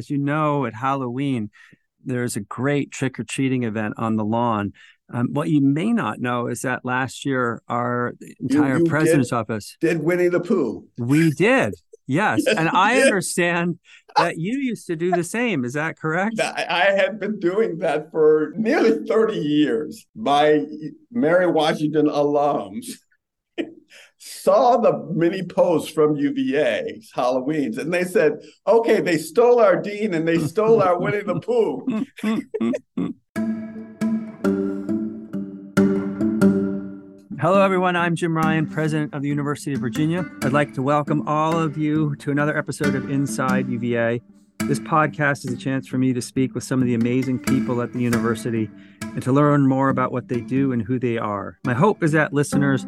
as you know, at Halloween, there's a great trick or treating event on the lawn. Um, what you may not know is that last year, our entire You- you president's did- office, Did Winnie the Pooh? we did. Yes. Yes, and I did. understand that you used to do the same. Is that correct? I I had been doing that for nearly 30 years. by Mary Washington alums saw the mini posts from UVA's Halloween's and they said, okay, they stole our dean and they stole our Winnie the Pooh. Hello, everyone. I'm Jim Ryan, president of the University of Virginia. I'd like to welcome all of you to another episode of Inside UVA. This podcast is a chance for me to speak with some of the amazing people at the university and to learn more about what they do and who they are. My hope is that listeners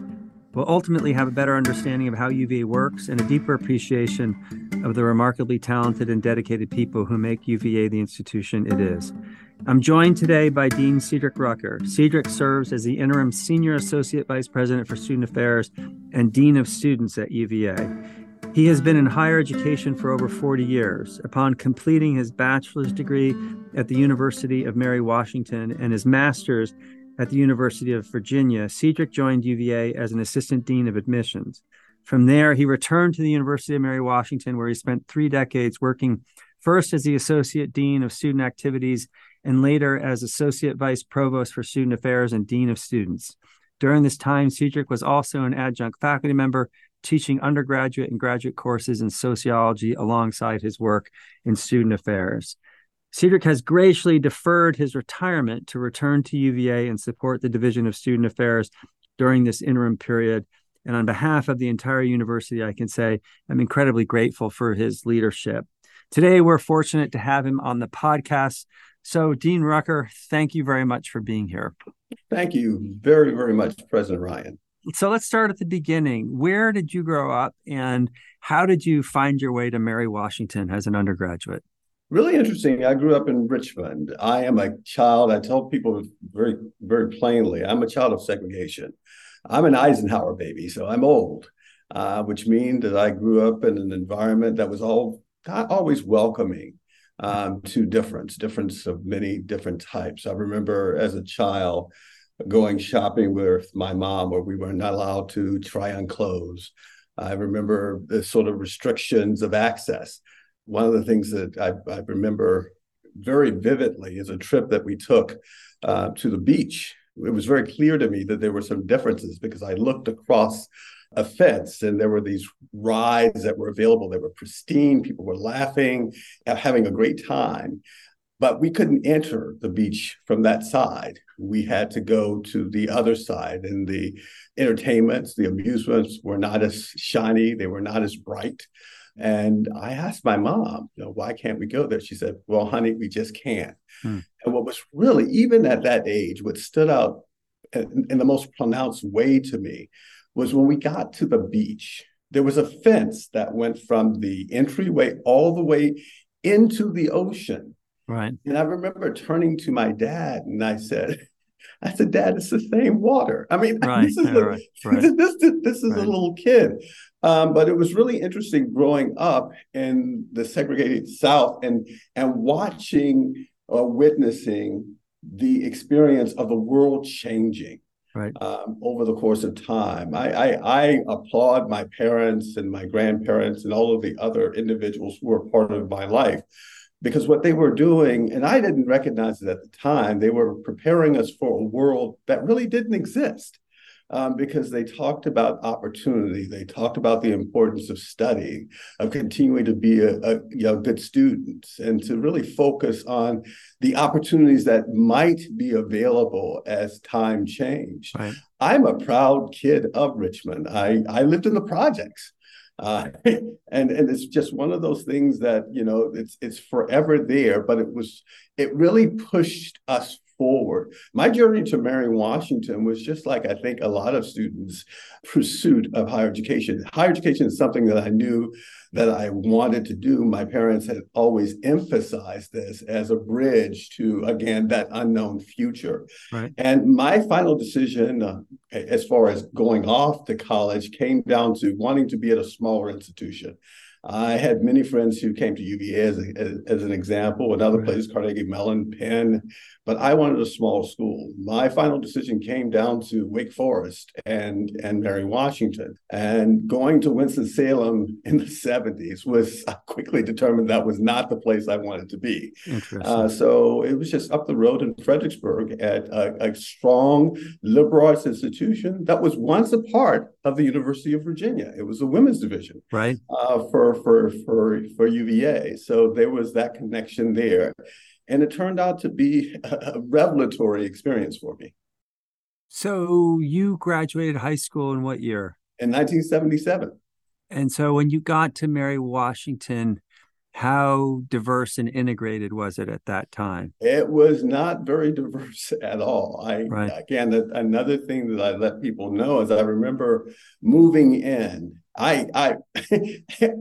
will ultimately have a better understanding of how UVA works and a deeper appreciation of the remarkably talented and dedicated people who make UVA the institution it is. I'm joined today by Dean Cedric Rucker. Cedric serves as the interim Senior Associate Vice President for Student Affairs and Dean of Students at UVA. He has been in higher education for over 40 years. Upon completing his bachelor's degree at the University of Mary Washington and his master's at the University of Virginia, Cedric joined UVA as an assistant dean of admissions. From there, he returned to the University of Mary Washington, where he spent three decades working first as the associate dean of student activities and later as Associate Vice Provost for Student Affairs and Dean of Students. During this time, Cedric was also an adjunct faculty member teaching undergraduate and graduate courses in sociology alongside his work in student affairs. Cedric has graciously deferred his retirement to return to UVA and support the Division of Student Affairs during this interim period. And on behalf of the entire university, I can say I'm incredibly grateful for his leadership. Today, we're fortunate to have him on the podcast. So, Dean Rucker, thank you very much for being here. Thank you very, very much, President Ryan. So, let's start at the beginning. Where did you grow up and how did you find your way to Mary Washington as an undergraduate? Really interesting. I grew up in Richmond. I am a child. I tell people very, very plainly, I'm a child of segregation. I'm an Eisenhower baby, so I'm old, uh, which means that I grew up in an environment that was all not always welcoming um, to difference, difference of many different types. I remember as a child going shopping with my mom, where we were not allowed to try on clothes. I remember the sort of restrictions of access one of the things that I, I, remember very vividly is a trip that we took uh, to the beach. It was very clear to me that there were some differences because I looked across a fence and there were these rides that were available. They were pristine. People were laughing, having a great time. But we couldn't enter the beach from that side. We had to go to the other side, and the entertainments, the amusements were not as shiny, they were not as bright. And I asked my mom, you know, why can't we go there? She said, well, honey, we just can't. Hmm. And what was really, even at that age, what stood out in, in, the most pronounced way to me was when we got to the beach, there was a fence that went from the entryway all the way into the ocean. Right. And I remember turning to my dad and I said, I said, Dad, it's the same water. I mean, right, this is yeah, a, right, right. this, this, this is a little kid. Um, but it was really interesting growing up in the segregated South and and watching or witnessing the experience of the world changing Right. um, over the course of time. I, I, I applaud my parents and my grandparents and all of the other individuals who were part of my life because what they were doing, and I didn't recognize it at the time, they were preparing us for a world that really didn't exist. Um, because they talked about opportunity, they talked about the importance of studying, of continuing to be a, a you know, good student, and to really focus on the opportunities that might be available as time changed. Right. I'm a proud kid of Richmond. I, I lived in the projects. Uh, and and it's just one of those things that you know it's it's forever there but it was it really pushed us forward my journey to mary washington was just like i think a lot of students pursuit of higher education higher education is something that i knew that i wanted to do my parents had always emphasized this as a bridge to again that unknown future Right. and my final decision uh, as far as going off to college came down to wanting to be at a smaller institution. I had many friends who came to UVA as, as, as, an example, and other right. places, Carnegie Mellon, Penn, but I wanted a small school. My final decision came down to Wake Forest and, and Mary Washington. And going to Winston-Salem in the 70s was, I quickly determined that was not the place I wanted to be. Uh, so it was just up the road in Fredericksburg at a, a strong liberal arts institution that was once a part of the University of Virginia. It was a women's division. Right. Uh, for, for, for, for UVA. So there was that connection there. And it turned out to be a revelatory experience for me. So you graduated high school in what year? In 1977. And so when you got to Mary Washington, how diverse and integrated was it at that time? It was not very diverse at all. I right. again, another thing that I let people know is I remember moving in I I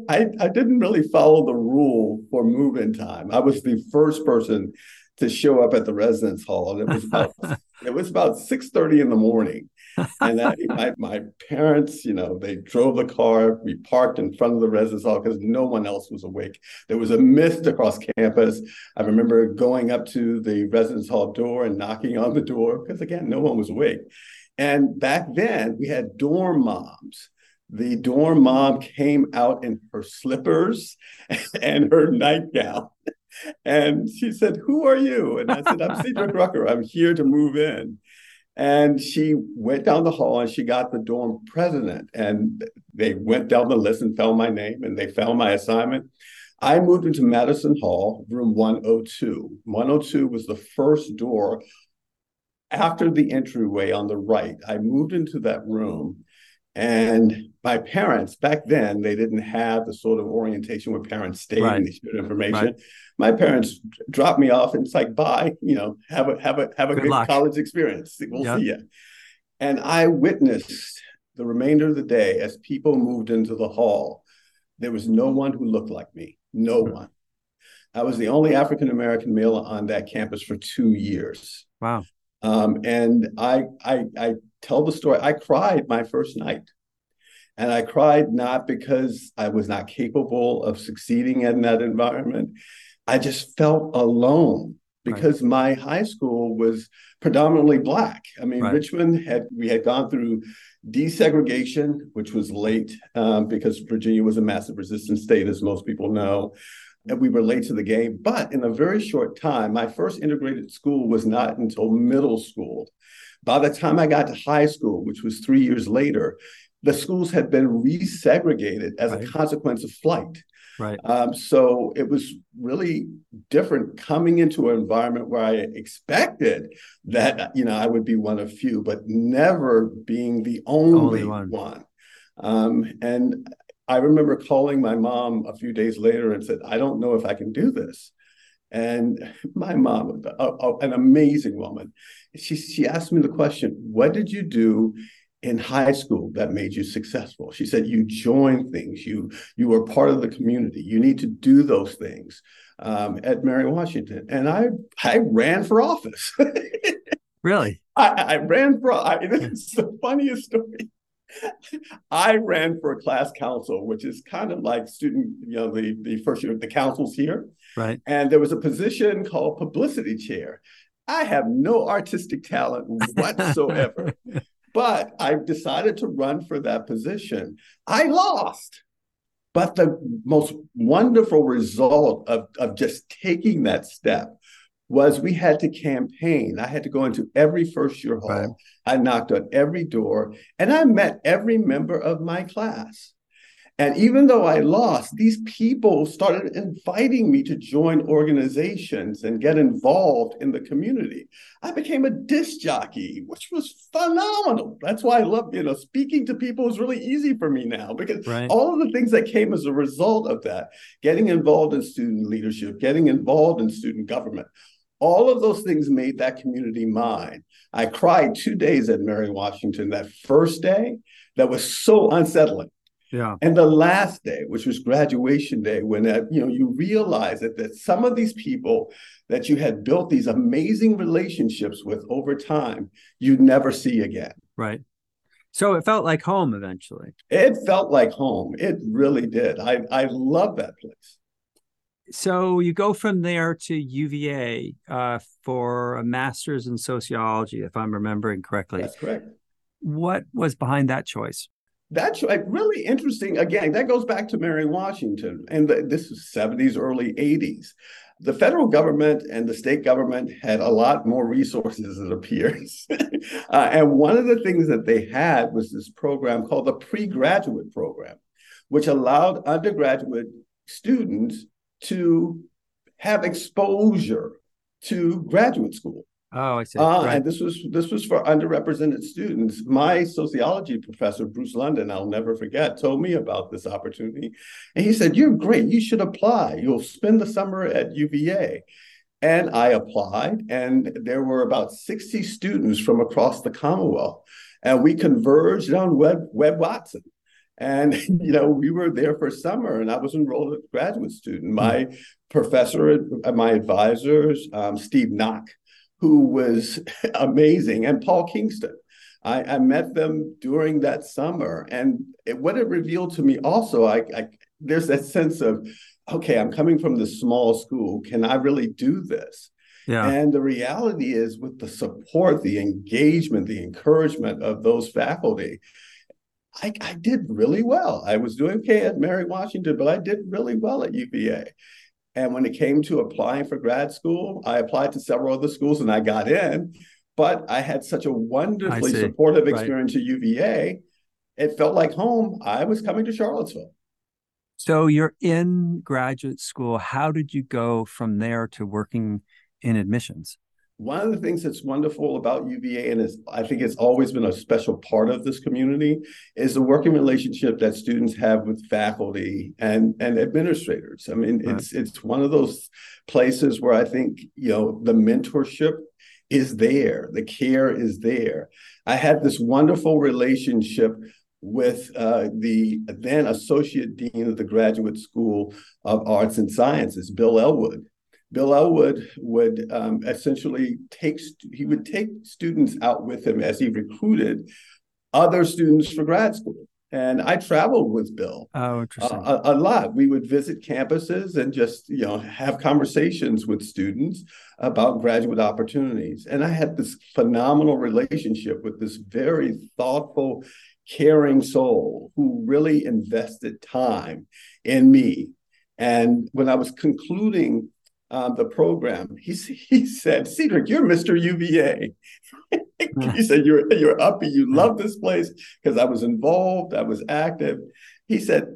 I I didn't really follow the rule for move-in time. I was the first person to show up at the residence hall, and it was about it was about six thirty in the morning. And I, my my parents, you know, they drove the car. We parked in front of the residence hall because no one else was awake. There was a mist across campus. I remember going up to the residence hall door and knocking on the door because again, no one was awake. And back then, we had dorm moms the dorm mom came out in her slippers and her nightgown. And she said, Who are you? And I said, I'm Cedric Rucker. I'm here to move in. And she went down the hall and she got the dorm president. And they went down the list and found my name and they found my assignment. I moved into Madison Hall, room 102. 102 was the first door after the entryway on the right. I moved into that room and my parents, back then, they didn't have the sort of orientation where parents stayed right. and they shared information. Right. My parents dropped me off and it's like, bye, you know, have a have a have a good, good college experience. We'll yep. see you. And I witnessed the remainder of the day as people moved into the hall. There was no one who looked like me. No one. I was the only African American male on that campus for two years. Wow. Um, and I, I, I tell the story. I cried my first night. And I cried not because I was not capable of succeeding in that environment. I just felt alone because right. my high school was predominantly black. I mean, right. Richmond had we had gone through desegregation, which was late um, because Virginia was a massive resistance state, as most people know. And we were late to the game. But in a very short time, my first integrated school was not until middle school. By the time I got to high school, which was three years later, the schools had been resegregated as right. a consequence of flight. Right. Um, so it was really different coming into an environment where I expected that you know I would be one of few, but never being the only, only one. one. Um, and I remember calling my mom a few days later and said, "I don't know if I can do this." And my mom, a, a, an amazing woman, she she asked me the question, "What did you do in high school that made you successful?" She said, "You joined things. You you were part of the community. You need to do those things." Um, at Mary Washington, and I I ran for office. really, I, I ran for. I, it's the funniest story. I ran for a class council, which is kind of like student, you know, the, the first year, the councils here. Right. And there was a position called publicity chair. I have no artistic talent whatsoever. but I decided to run for that position. I lost. But the most wonderful result of, of just taking that step was we had to campaign. I had to go into every first year hall. Right. I knocked on every door and I met every member of my class. And even though I lost, these people started inviting me to join organizations and get involved in the community. I became a disc jockey, which was phenomenal. That's why I love, you know, speaking to people is really easy for me now because right. all of the things that came as a result of that, getting involved in student leadership, getting involved in student government, all of those things made that community mine. I cried two days at Mary Washington that first day that was so unsettling yeah. And the last day, which was graduation day, when uh, you know you realize that, that some of these people that you had built these amazing relationships with over time, you never see again. Right. So it felt like home eventually. It felt like home. It really did. I, I love that place. So you go from there to UVA uh, for a master's in sociology, if I'm remembering correctly. That's correct. What was behind that choice? That's like really interesting. Again, that goes back to Mary Washington, and the, this is 70s, early 80s. The federal government and the state government had a lot more resources, it appears. uh, and one of the things that they had was this program called the pre graduate program, which allowed undergraduate students to have exposure to graduate school. Oh, I see. Uh, right. And this was this was for underrepresented students. My sociology professor, Bruce London, I'll never forget, told me about this opportunity, and he said, "You're great. You should apply. You'll spend the summer at UVA." And I applied, and there were about 60 students from across the Commonwealth, and we converged on Webb, Webb Watson. And you know, we were there for summer, and I was enrolled as a graduate student. My professor, my advisors, um, Steve Nock, who was amazing, and Paul Kingston. I, I, met them during that summer, and it, what it revealed to me also, I, I, there's that sense of, okay, I'm coming from this small school. Can I really do this? Yeah. And the reality is, with the support, the engagement, the encouragement of those faculty, I, I did really well. I was doing okay at Mary Washington, but I did really well at UVA. And when it came to applying for grad school, I applied to several other schools and I got in. But I had such a wonderfully supportive experience right. at UVA. It felt like home. I was coming to Charlottesville. So you're in graduate school. How did you go from there to working in admissions? One of the things that's wonderful about UVA, and is I think it's always been a special part of this community, is the working relationship that students have with faculty and and administrators. I mean, right. it's it's one of those places where I think you know the mentorship is there, the care is there. I had this wonderful relationship with uh, the then associate dean of the Graduate School of Arts and Sciences, Bill Elwood Bill Elwood would um, essentially take he would take students out with him as he recruited other students for grad school. And I traveled with Bill. Oh, interesting. Uh, a, a, lot. We would visit campuses and just you know have conversations with students about graduate opportunities. And I had this phenomenal relationship with this very thoughtful, caring soul who really invested time in me. And when I was concluding uh, the program, he, he said, Cedric, you're Mr. UVA. he said, you're, you're uppy. You love this place because I was involved. I was active. He said,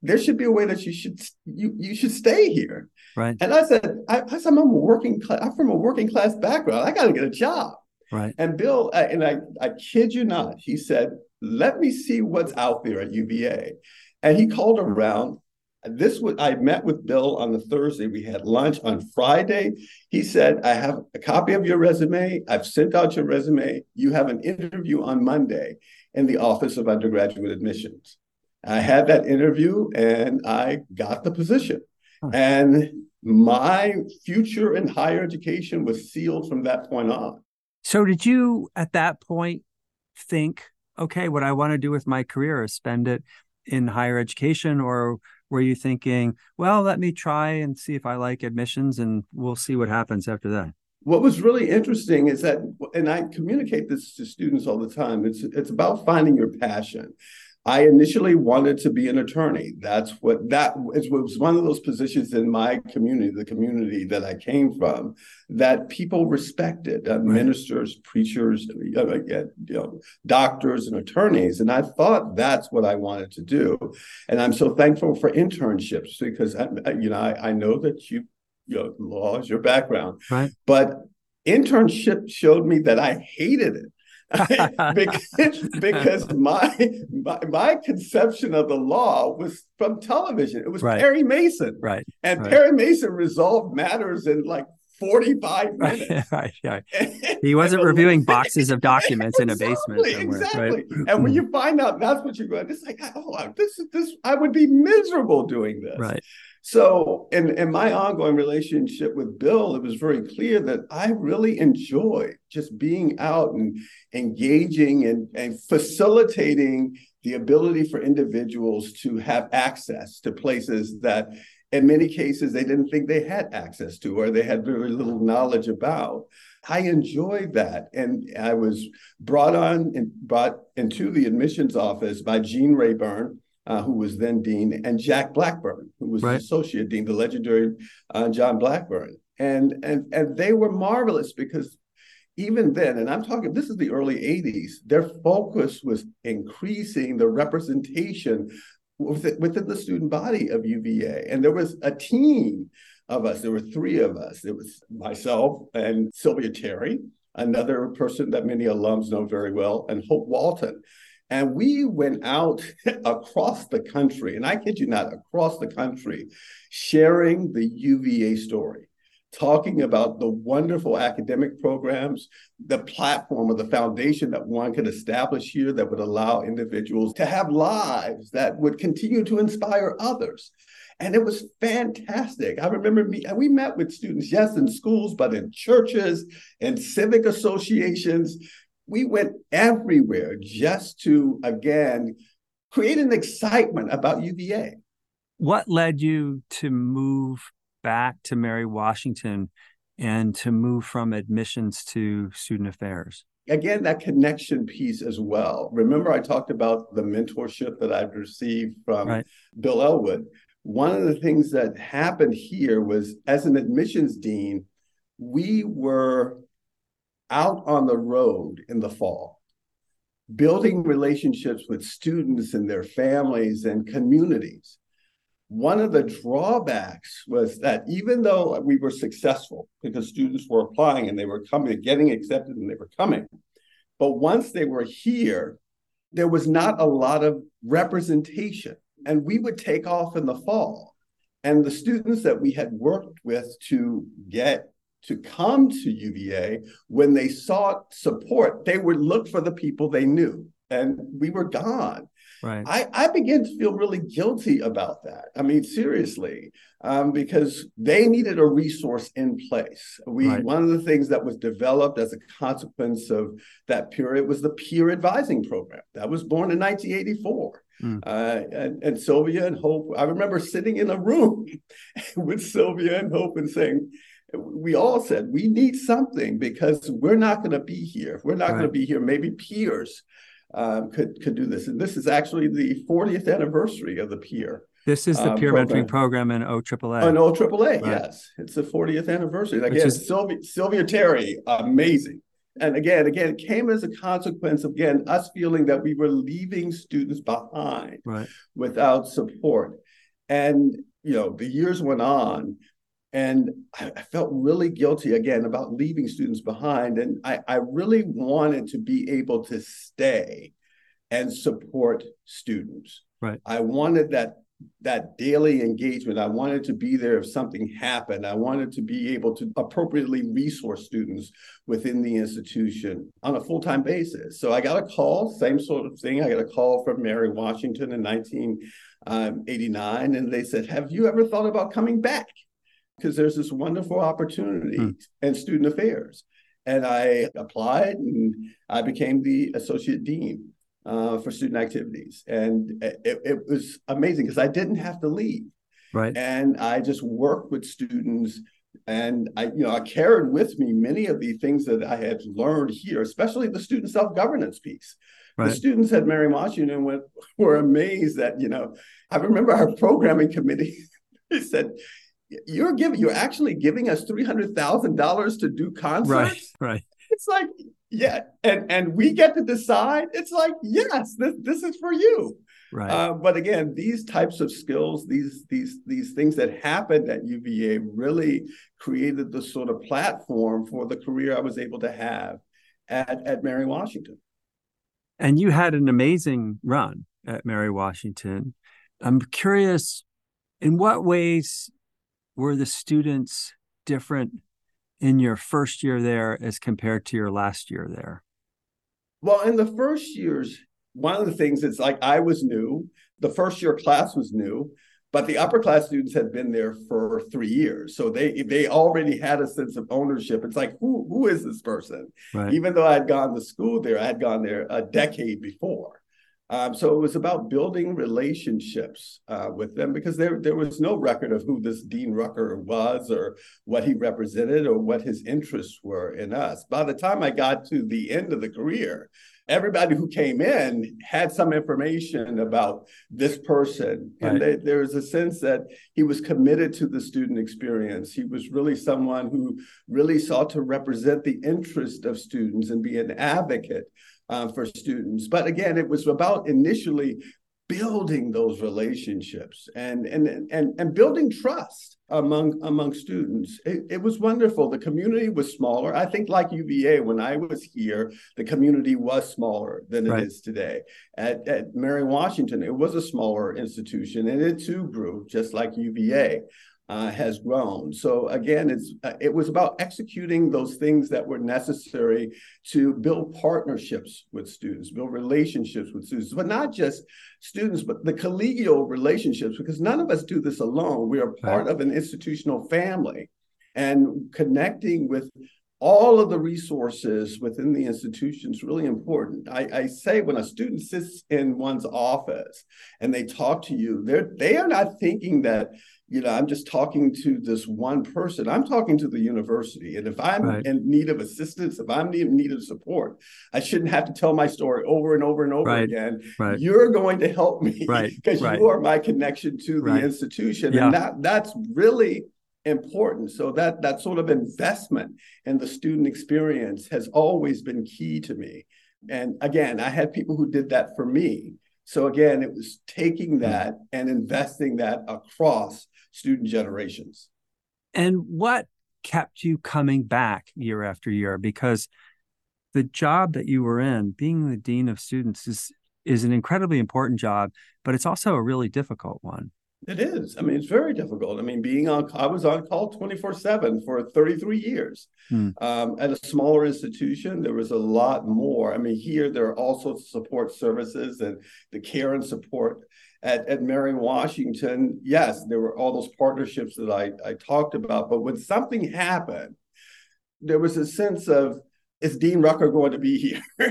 there should be a way that you should you you should stay here. Right. And I said, I, I said, I'm a working class. I'm from a working class background. I got to get a job. Right. And Bill, and I, I kid you not, he said, let me see what's out there at UVA. And he called around this was I met with Bill on the Thursday. We had lunch on Friday. He said, I have a copy of your resume. I've sent out your resume. You have an interview on Monday in the Office of Undergraduate Admissions. I had that interview and I got the position. Huh. And my future in higher education was sealed from that point on. So, did you at that point think, okay, what I want to do with my career is spend it in higher education, or were you thinking, well, let me try and see if I like admissions and we'll see what happens after that? What was really interesting is that, and I communicate this to students all the time, it's, it's about finding your passion. I initially wanted to be an attorney. That's what that is, was one of those positions in my community, the community that I came from, that people respected uh, right. ministers, preachers, uh, you know, doctors, and attorneys. And I thought that's what I wanted to do. And I'm so thankful for internships because, I, you know, I, I know that you, you know, law is your background, right? But internship showed me that I hated it because, because my, my, my conception of the law was from television. It was right. Perry Mason, right? And right. Perry Mason resolved matters in like 45 minutes. right, right. He wasn't reviewing boxes of documents exactly, in a basement somewhere. Exactly. Right? And when mm. you find out that's what you're going, it's like, oh, this is this. I would be miserable doing this. Right. So, in, in my ongoing relationship with Bill, it was very clear that I really enjoy just being out and engaging and, and facilitating the ability for individuals to have access to places that, in many cases, they didn't think they had access to or they had very little knowledge about. I enjoyed that. And I was brought on and brought into the admissions office by Gene Rayburn, uh, who was then dean, and Jack Blackburn, who was right. the associate dean, the legendary uh, John Blackburn. And, and, and they were marvelous because even then, and I'm talking, this is the early 80s, their focus was increasing the representation within the student body of UVA. And there was a team of us. There were three of us. It was myself and Sylvia Terry, another person that many alums know very well, and Hope Walton. And we went out across the country, and I kid you not, across the country, sharing the UVA story, talking about the wonderful academic programs, the platform or the foundation that one could establish here that would allow individuals to have lives that would continue to inspire others. And it was fantastic. I remember me, we met with students, yes, in schools, but in churches and civic associations. We went everywhere just to, again, create an excitement about UVA. What led you to move back to Mary Washington and to move from admissions to student affairs? Again, that connection piece as well. Remember, I talked about the mentorship that I've received from right. Bill Elwood one of the things that happened here was as an admissions dean, we were out on the road in the fall, building relationships with students and their families and communities. One of the drawbacks was that even though we were successful because students were applying and they were coming, getting accepted and they were coming, but once they were here, there was not a lot of representation and we would take off in the fall. And the students that we had worked with to get to come to UVA, when they sought support, they would look for the people they knew. And we were gone. Right. I, I began to feel really guilty about that. I mean, seriously, um, because they needed a resource in place. We right. one of the things that was developed as a consequence of that period was the peer advising program that was born in 1984. Mm. Uh, and, and Sylvia and Hope, I remember sitting in a room with Sylvia and Hope and saying, we all said we need something because we're not going to be here. We're not right. going to be here, maybe peers um, could could do this. And this is actually the 40th anniversary of the peer. This is the um, peer mentoring program in OAAA. In OAAA, right. yes. It's the 40th anniversary. Again, is... Sylvia, Sylvia Terry, amazing. And again, again, it came as a consequence of again us feeling that we were leaving students behind right. without support. And you know, the years went on, and I, I, felt really guilty again about leaving students behind. And I, I really wanted to be able to stay and support students. Right. I wanted that that daily engagement. I wanted to be there if something happened. I wanted to be able to appropriately resource students within the institution on a full-time basis. So I got a call, same sort of thing. I got a call from Mary Washington in 1989, um, and they said, "Have you ever thought about coming back?" Because there's this wonderful opportunity mm. in student affairs. And I applied and I became the associate dean uh, for student activities. And it, it was amazing because I didn't have to leave. Right. And I just worked with students and I, you know, I carried with me many of the things that I had learned here, especially the student self-governance piece. Right. The students at Mary Washington went, were amazed that, you know, I remember our programming committee, they said, you're giving you're actually giving us three hundred thousand dollars to do concerts. Right, right. It's like, yeah, and and we get to decide. It's like, yes, this this is for you. Right. Uh, but again, these types of skills, these these these things that happened at UVA really created the sort of platform for the career I was able to have at at Mary Washington. And you had an amazing run at Mary Washington. I'm curious, in what ways were the students different in your first year there as compared to your last year there? Well, in the first years, one of the things is like I was new, the first year class was new, but the upper class students had been there for three years. So they they already had a sense of ownership. It's like who who is this person? Right. even though i had gone to school there i had gone there a decade before um, so it was about building relationships uh, with them because there there was no record of who this Dean Rucker was or what he represented or what his interests were in us. By the time I got to the end of the career, everybody who came in had some information about this person. And they, there was a sense that he was committed to the student experience. He was really someone who really sought to represent the interest of students and be an advocate uh, for students but again it was about initially building those relationships and and and and building trust among among students. It, it, was wonderful. The community was smaller. I think like UVA, when I was here, the community was smaller than it right. is today. At, at Mary Washington, it was a smaller institution, and it too grew just like UVA uh, has grown. So again, it's uh, it was about executing those things that were necessary to build partnerships with students, build relationships with students, but not just students, but the collegial relationships, because none of us do this alone. We are part right. of an institutional family, and connecting with all of the resources within the institution is really important. I, I, say when a student sits in one's office and they talk to you, they're they are not thinking that you know, I'm just talking to this one person. I'm talking to the university. And if I'm right. in need of assistance, if I'm in need of support, I shouldn't have to tell my story over and over and over right. again. Right. You're going to help me because you are my connection to the institution. And that that's really important. So that that sort of investment in the student experience has always been key to me. And again, I had people who did that for me. So again, it was taking hmm. that and investing that across student generations. And what kept you coming back year after year? Because the job that you were in, being the dean of students, is is an incredibly important job, but it's also a really difficult one. It is. I mean, it's very difficult. I mean, being on, I was on call 24 7 for 33 years. Hmm. Um, at a smaller institution, there was a lot more. I mean, here, there are also support services and the care and support. At, at Mary Washington, yes, there were all those partnerships that I, I talked about. But when something happened, there was a sense of, is Dean Rucker going to be here?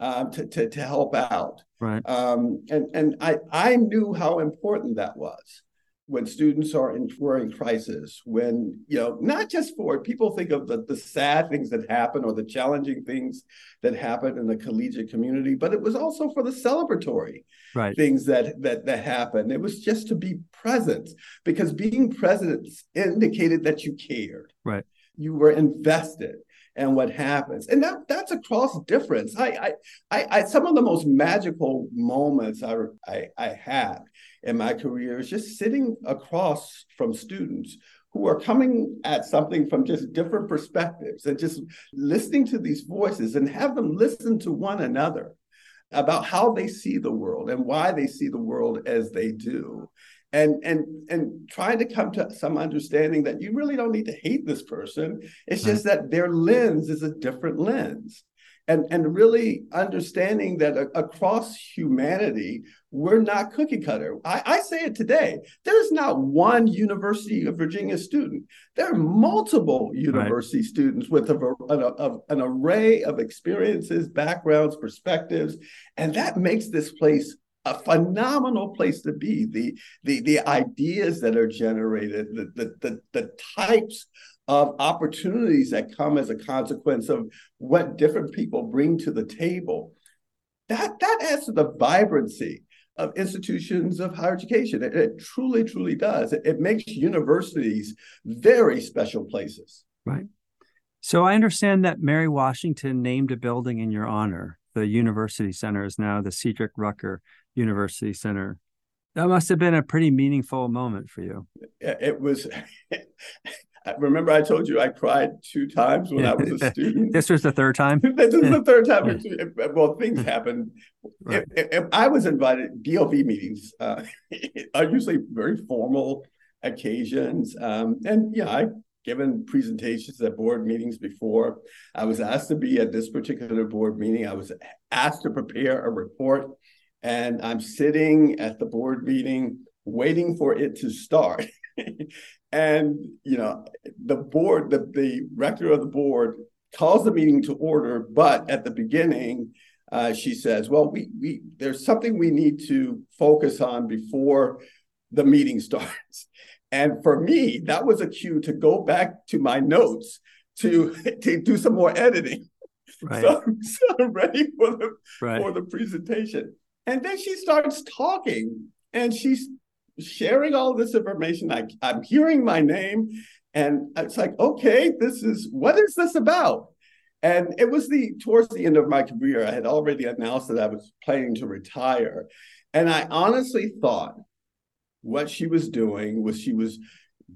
Um, to, to, to help out. Right. Um, and and I, I knew how important that was when students are in were in crisis, when you know, not just for people think of the, the sad things that happen or the challenging things that happen in the collegiate community, but it was also for the celebratory right. things that that that happen. It was just to be present because being present indicated that you cared. Right. You were invested and what happens. And that that's a cross difference. I I I, I some of the most magical moments I, I I had in my career is just sitting across from students who are coming at something from just different perspectives and just listening to these voices and have them listen to one another about how they see the world and why they see the world as they do and and and trying to come to some understanding that you really don't need to hate this person. It's just that their lens is a different lens. And and really understanding that a, across humanity we're not cookie cutter. I, I say it today. There's not one university of virginia student. There are multiple university right. students with a, a, a, an array of experiences backgrounds perspectives and that makes this place a phenomenal place to be. The the the ideas that are generated, the the the, the types of opportunities that come as a consequence of what different people bring to the table. That that adds to the vibrancy of institutions of higher education. It, it truly, truly does. It, it makes universities very special places. Right. So I understand that Mary Washington named a building in your honor. The University Center is now the Cedric Rucker University Center. That must have been a pretty meaningful moment for you. It was. remember, I told you I cried two times when I was a student. this was the third time. this is the third time. well, things happened. Right. If, if I was invited, BOV meetings uh, are usually very formal occasions, um, and yeah, I given presentations at board meetings before. I was asked to be at this particular board meeting. I was asked to prepare a report and I'm sitting at the board meeting waiting for it to start. and you know, the board, the, the rector of the board calls the meeting to order, but at the beginning, uh, she says, "Well, we we there's something we need to focus on before the meeting starts." And for me, that was a cue to go back to my notes to to do some more editing. Right. So, so I'm ready for the right. for the presentation. And then she starts talking and she's sharing all this information. I, I'm hearing my name, and it's like, okay, this is what is this about? And it was the towards the end of my career, I had already announced that I was planning to retire. And I honestly thought what she was doing was she was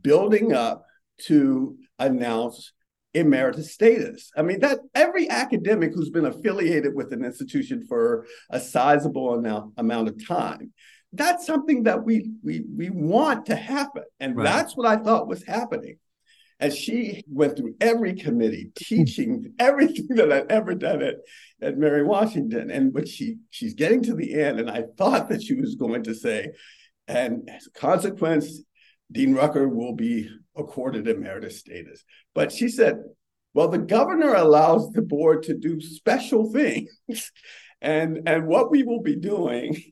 building up to announce emeritus status. I mean, that every academic who's been affiliated with an institution for a sizable amount, amount of time, that's something that we we we want to happen. And right. that's what I thought was happening. As she went through every committee, hmm. teaching everything that I'd ever done at, at Mary Washington. And when she she's getting to the end, and I thought that she was going to say, and as a consequence, Dean Rucker will be accorded emeritus status. But she said, well, the governor allows the board to do special things. and, and what we will be doing,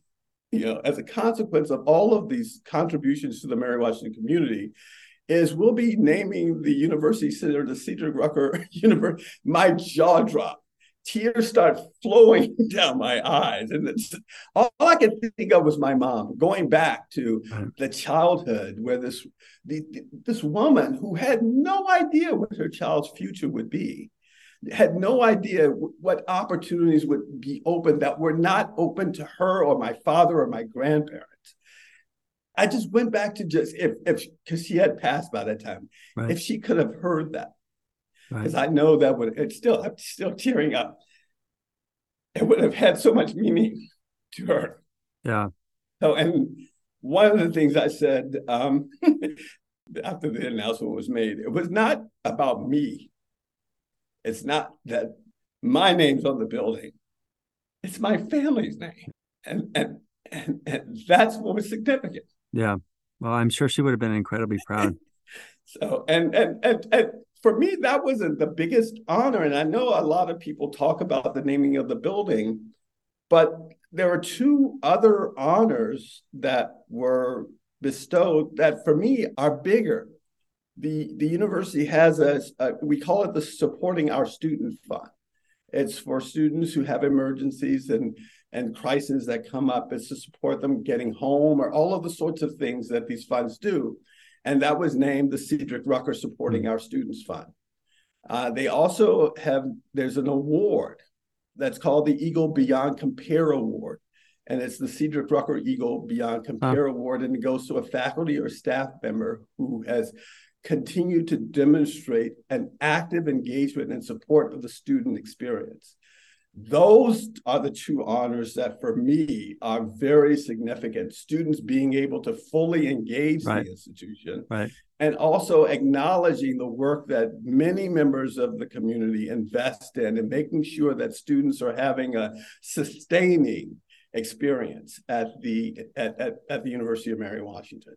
you know, as a consequence of all of these contributions to the Mary Washington community, is we'll be naming the university center the Cedric Rucker University. My jaw dropped tears start flowing down my eyes. And it's, all I could think of was my mom going back to the childhood where this the, this woman who had no idea what her child's future would be, had no idea what opportunities would be open that were not open to her or my father or my grandparents. I just went back to just if if because she had passed by that time, right. if she could have heard that because right. I know that would it's still I'm still tearing up. It would have had so much meaning to her. Yeah. So and one of the things I said um, after the announcement was made, it was not about me. It's not that my name's on the building. It's my family's name. And and and, and that's what was significant. Yeah. Well, I'm sure she would have been incredibly proud. so and and and and for me, that wasn't the biggest honor. And I know a lot of people talk about the naming of the building, but there are two other honors that were bestowed that for me are bigger. The, the university has a, a we call it the supporting our student fund. It's for students who have emergencies and and crises that come up. It's to support them getting home or all of the sorts of things that these funds do and that was named the Cedric Rucker Supporting hmm. Our Students Fund. Uh, they also have, there's an award that's called the Eagle Beyond Compare Award. And it's the Cedric Rucker Eagle Beyond Compare huh. Award. And it goes to a faculty or staff member who has continued to demonstrate an active engagement and support of the student experience those are the two honors that for me are very significant students being able to fully engage right. the institution right. and also acknowledging the work that many members of the community invest in and making sure that students are having a sustaining experience at the at, at, at the university of mary washington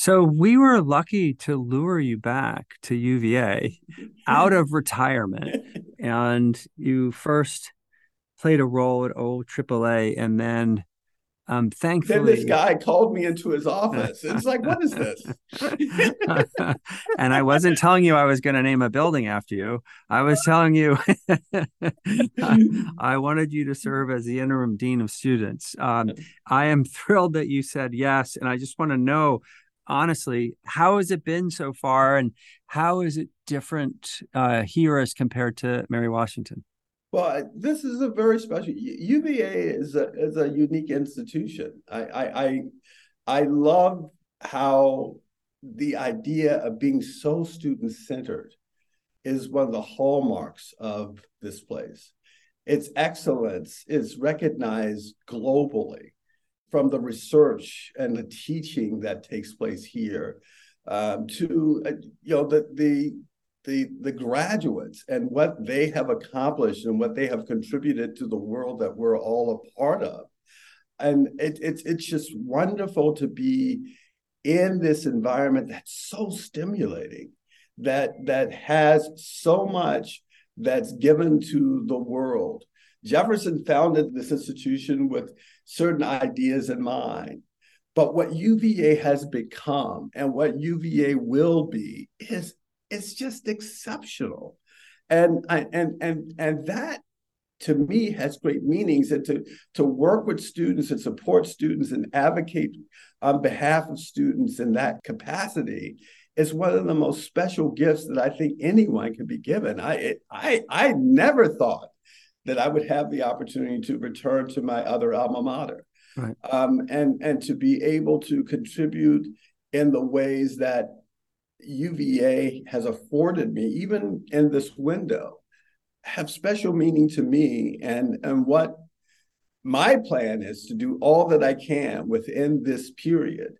so we were lucky to lure you back to UVA out of retirement. and you first played a role at OAAA and then um, thankfully, then this guy called me into his office. It's like, what is this? and I wasn't telling you I was going to name a building after you. I was telling you I wanted you to serve as the interim dean of students. Um, I am thrilled that you said yes, and I just want to know honestly, how has it been so far, and how is it different uh, here as compared to Mary Washington? Well, this is a very special. UVA is a is a unique institution. I I I, I love how the idea of being so student centered is one of the hallmarks of this place. Its excellence is recognized globally from the research and the teaching that takes place here um, to uh, you know the the the the graduates and what they have accomplished and what they have contributed to the world that we're all a part of. and it, it's it's just wonderful to be in this environment that's so stimulating, that that has so much that's given to the world. Jefferson founded this institution with certain ideas in mind. But what UVA has become and what UVA will be is it's just exceptional. And and and and that to me has great meanings and to to work with students and support students and advocate on behalf of students in that capacity is one of the most special gifts that I think anyone can be given. I I I never thought that I would have the opportunity to return to my other alma mater, right. um, and and to be able to contribute in the ways that UVA has afforded me, even in this window, have special meaning to me. And and what my plan is to do all that I can within this period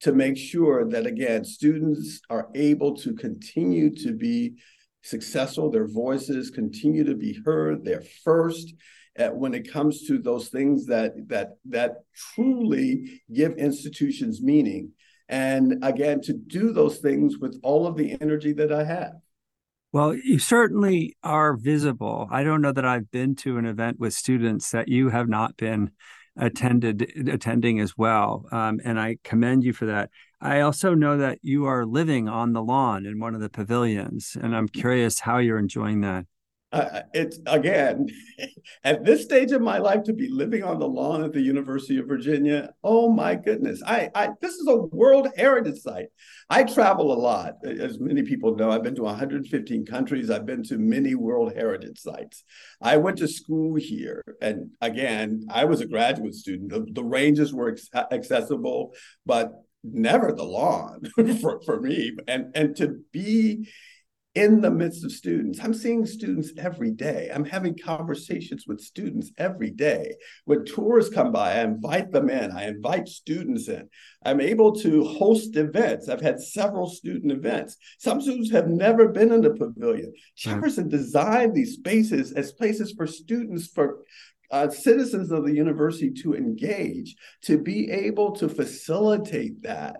to make sure that again students are able to continue to be successful. Their voices continue to be heard. They're first at when it comes to those things that that that truly give institutions meaning. And again to do those things with all of the energy that i have. Well, you certainly are visible. I don't know that I've been to an event with students that you have not been attended attending as well, um, and I commend you for that. I also know that you are living on the lawn in one of the pavilions, and I'm curious how you're enjoying that uh, it's again at this stage of my life to be living on the lawn at the University of Virginia. Oh my goodness! I, I this is a World Heritage Site. I travel a lot, as many people know. I've been to 115 countries. I've been to many World Heritage Sites. I went to school here, and again, I was a graduate student. The, the ranges were ex- accessible, but never the lawn for, for me. And and to be in the midst of students. I'm seeing students every day. I'm having conversations with students every day. When tours come by, I invite them in. I invite students in. I'm able to host events. I've had several student events. Some students have never been in the pavilion. Mm. Jefferson designed these spaces as places for students, for uh, citizens of the university to engage, to be able to facilitate that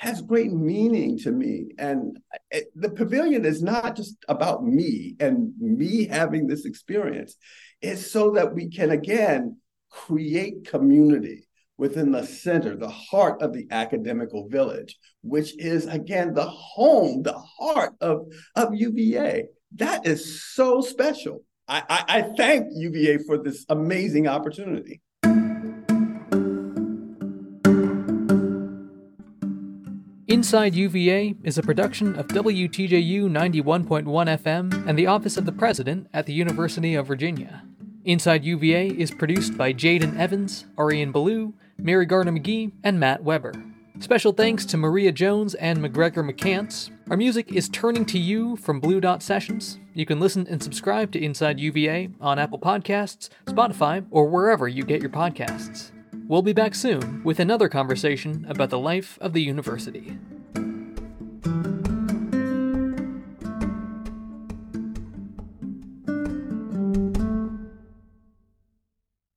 has great meaning to me. And it, the pavilion is not just about me and me having this experience, it's so that we can again create community within the center, the heart of the academical village, which is again the home, the heart of, of UVA. That is so special. I, I, thank UVA for this amazing opportunity. Inside UVA is a production of WTJU 91.1 FM and the Office of the President at the University of Virginia. Inside UVA is produced by Jaden Evans, Ariane Ballou, Mary Gardner McGee, and Matt Weber. Special thanks to Maria Jones and McGregor McCants. Our music is Turning to You from Blue Dot Sessions. You can listen and subscribe to Inside UVA on Apple Podcasts, Spotify, or wherever you get your podcasts. We'll be back soon with another conversation about the life of the university.